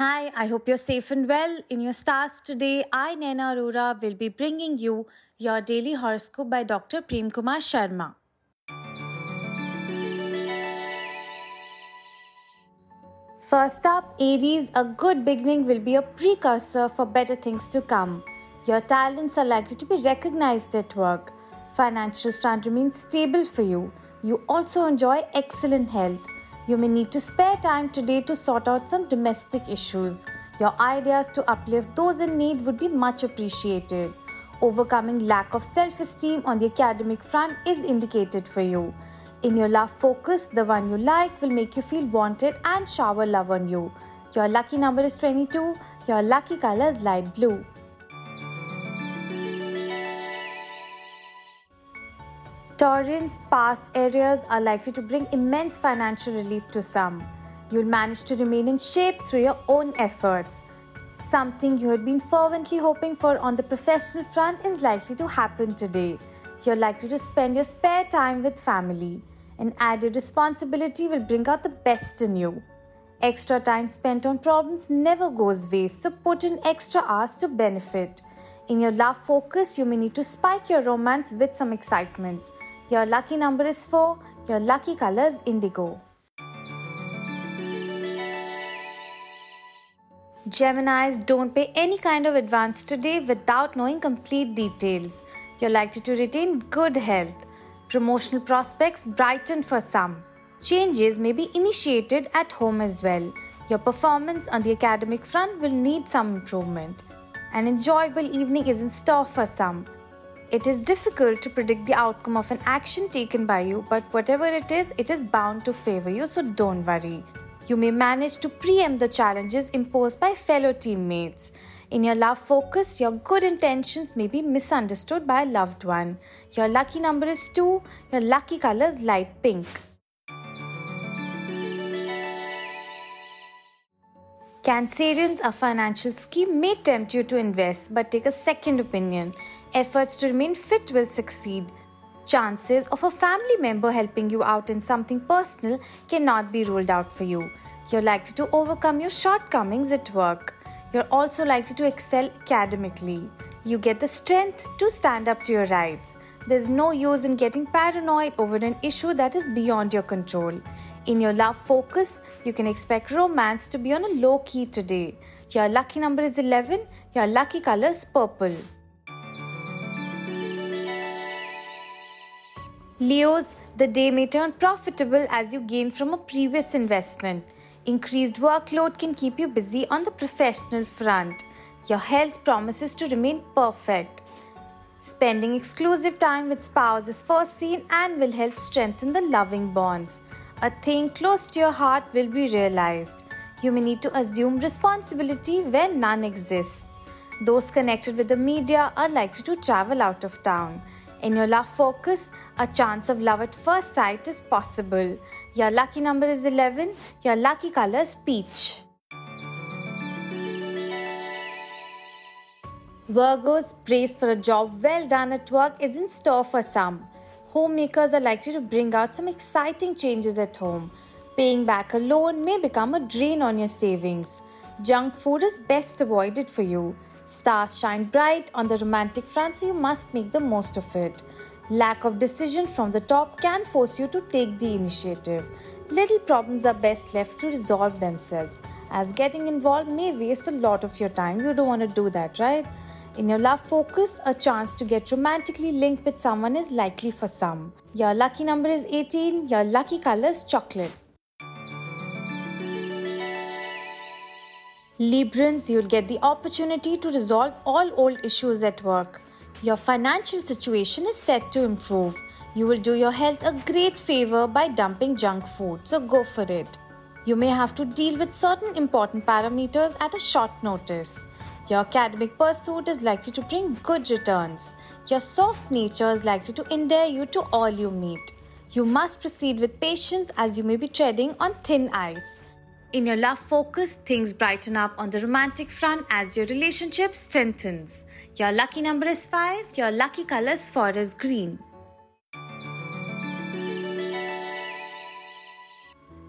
Hi, I hope you're safe and well. In your stars today, I, Naina Arora, will be bringing you your daily horoscope by Dr. Prem Kumar Sharma. First up, Aries, a good beginning will be a precursor for better things to come. Your talents are likely to be recognized at work. Financial front remains stable for you. You also enjoy excellent health. You may need to spare time today to sort out some domestic issues. Your ideas to uplift those in need would be much appreciated. Overcoming lack of self esteem on the academic front is indicated for you. In your love focus, the one you like will make you feel wanted and shower love on you. Your lucky number is 22. Your lucky color is light blue. Taurians' past areas are likely to bring immense financial relief to some. You'll manage to remain in shape through your own efforts. Something you had been fervently hoping for on the professional front is likely to happen today. You're likely to spend your spare time with family. An added responsibility will bring out the best in you. Extra time spent on problems never goes waste, so put in extra hours to benefit. In your love focus, you may need to spike your romance with some excitement. Your lucky number is 4. Your lucky color is indigo. Geminis don't pay any kind of advance today without knowing complete details. You're likely to retain good health. Promotional prospects brighten for some. Changes may be initiated at home as well. Your performance on the academic front will need some improvement. An enjoyable evening is in store for some. It is difficult to predict the outcome of an action taken by you, but whatever it is, it is bound to favor you, so don't worry. You may manage to preempt the challenges imposed by fellow teammates. In your love focus, your good intentions may be misunderstood by a loved one. Your lucky number is 2, your lucky color is light pink. Cancerians, a financial scheme may tempt you to invest, but take a second opinion. Efforts to remain fit will succeed. Chances of a family member helping you out in something personal cannot be ruled out for you. You're likely to overcome your shortcomings at work. You're also likely to excel academically. You get the strength to stand up to your rights. There's no use in getting paranoid over an issue that is beyond your control. In your love focus, you can expect romance to be on a low key today. Your lucky number is 11, your lucky color is purple. Leos, the day may turn profitable as you gain from a previous investment. Increased workload can keep you busy on the professional front. Your health promises to remain perfect. Spending exclusive time with spouse is foreseen and will help strengthen the loving bonds. A thing close to your heart will be realized. You may need to assume responsibility when none exists. Those connected with the media are likely to travel out of town. In your love focus, a chance of love at first sight is possible. Your lucky number is 11, your lucky color is peach. Virgo's praise for a job well done at work is in store for some. Homemakers are likely to bring out some exciting changes at home. Paying back a loan may become a drain on your savings. Junk food is best avoided for you. Stars shine bright on the romantic front, so you must make the most of it. Lack of decision from the top can force you to take the initiative. Little problems are best left to resolve themselves, as getting involved may waste a lot of your time. You don't want to do that, right? In your love focus, a chance to get romantically linked with someone is likely for some. Your lucky number is 18, your lucky color is chocolate. Librans, you'll get the opportunity to resolve all old issues at work. Your financial situation is set to improve. You will do your health a great favor by dumping junk food, so go for it. You may have to deal with certain important parameters at a short notice. Your academic pursuit is likely to bring good returns. Your soft nature is likely to endear you to all you meet. You must proceed with patience as you may be treading on thin ice. In your love focus, things brighten up on the romantic front as your relationship strengthens. Your lucky number is 5, your lucky color is forest green.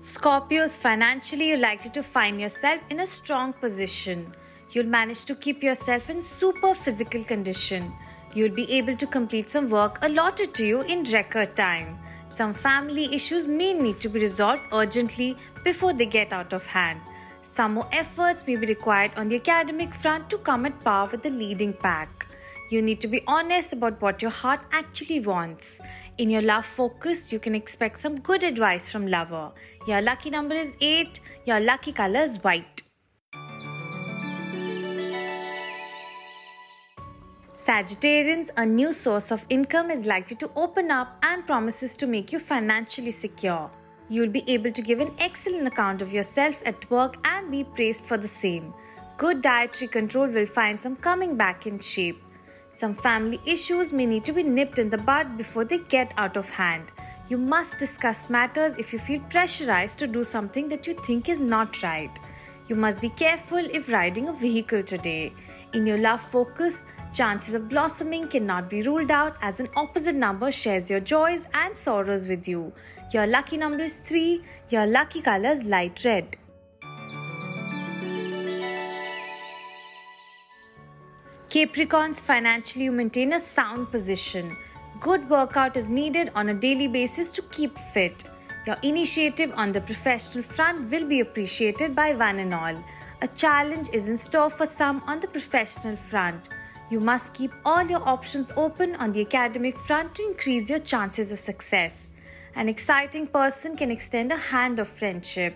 Scorpios, financially, you're likely to find yourself in a strong position. You'll manage to keep yourself in super physical condition. You'll be able to complete some work allotted to you in record time. Some family issues may need to be resolved urgently before they get out of hand. Some more efforts may be required on the academic front to come at par with the leading pack. You need to be honest about what your heart actually wants. In your love focus, you can expect some good advice from lover. Your lucky number is 8, your lucky color is white. Sagittarians, a new source of income is likely to open up and promises to make you financially secure. You'll be able to give an excellent account of yourself at work and be praised for the same. Good dietary control will find some coming back in shape. Some family issues may need to be nipped in the bud before they get out of hand. You must discuss matters if you feel pressurized to do something that you think is not right. You must be careful if riding a vehicle today. In your love focus, chances of blossoming cannot be ruled out as an opposite number shares your joys and sorrows with you. Your lucky number is 3, your lucky color is light red. Capricorns, financially, you maintain a sound position. Good workout is needed on a daily basis to keep fit. Your initiative on the professional front will be appreciated by one and all. A challenge is in store for some on the professional front. You must keep all your options open on the academic front to increase your chances of success. An exciting person can extend a hand of friendship.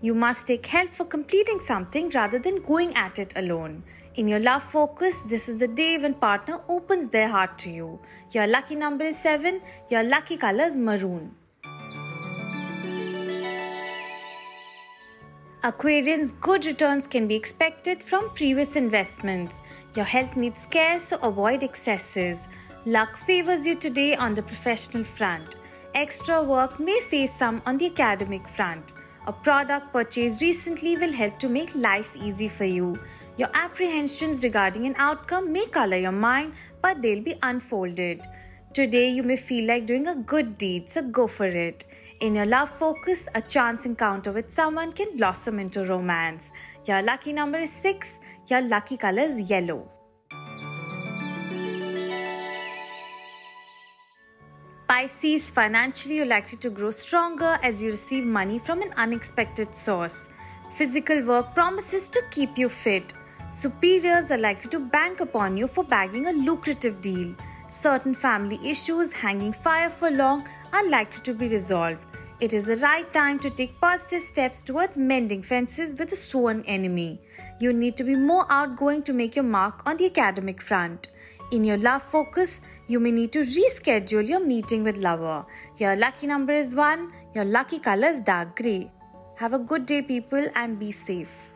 You must take help for completing something rather than going at it alone. In your love focus, this is the day when partner opens their heart to you. Your lucky number is 7, your lucky color is maroon. Aquarians, good returns can be expected from previous investments. Your health needs care, so avoid excesses. Luck favors you today on the professional front. Extra work may face some on the academic front. A product purchased recently will help to make life easy for you. Your apprehensions regarding an outcome may color your mind, but they'll be unfolded. Today, you may feel like doing a good deed, so go for it. In your love focus, a chance encounter with someone can blossom into romance. Your lucky number is 6, your lucky color is yellow. Pisces, financially, you're likely to grow stronger as you receive money from an unexpected source. Physical work promises to keep you fit. Superiors are likely to bank upon you for bagging a lucrative deal. Certain family issues hanging fire for long are likely to be resolved. It is the right time to take positive steps towards mending fences with a sworn enemy. You need to be more outgoing to make your mark on the academic front. In your love focus, you may need to reschedule your meeting with lover. Your lucky number is 1, your lucky color is dark grey. Have a good day, people, and be safe.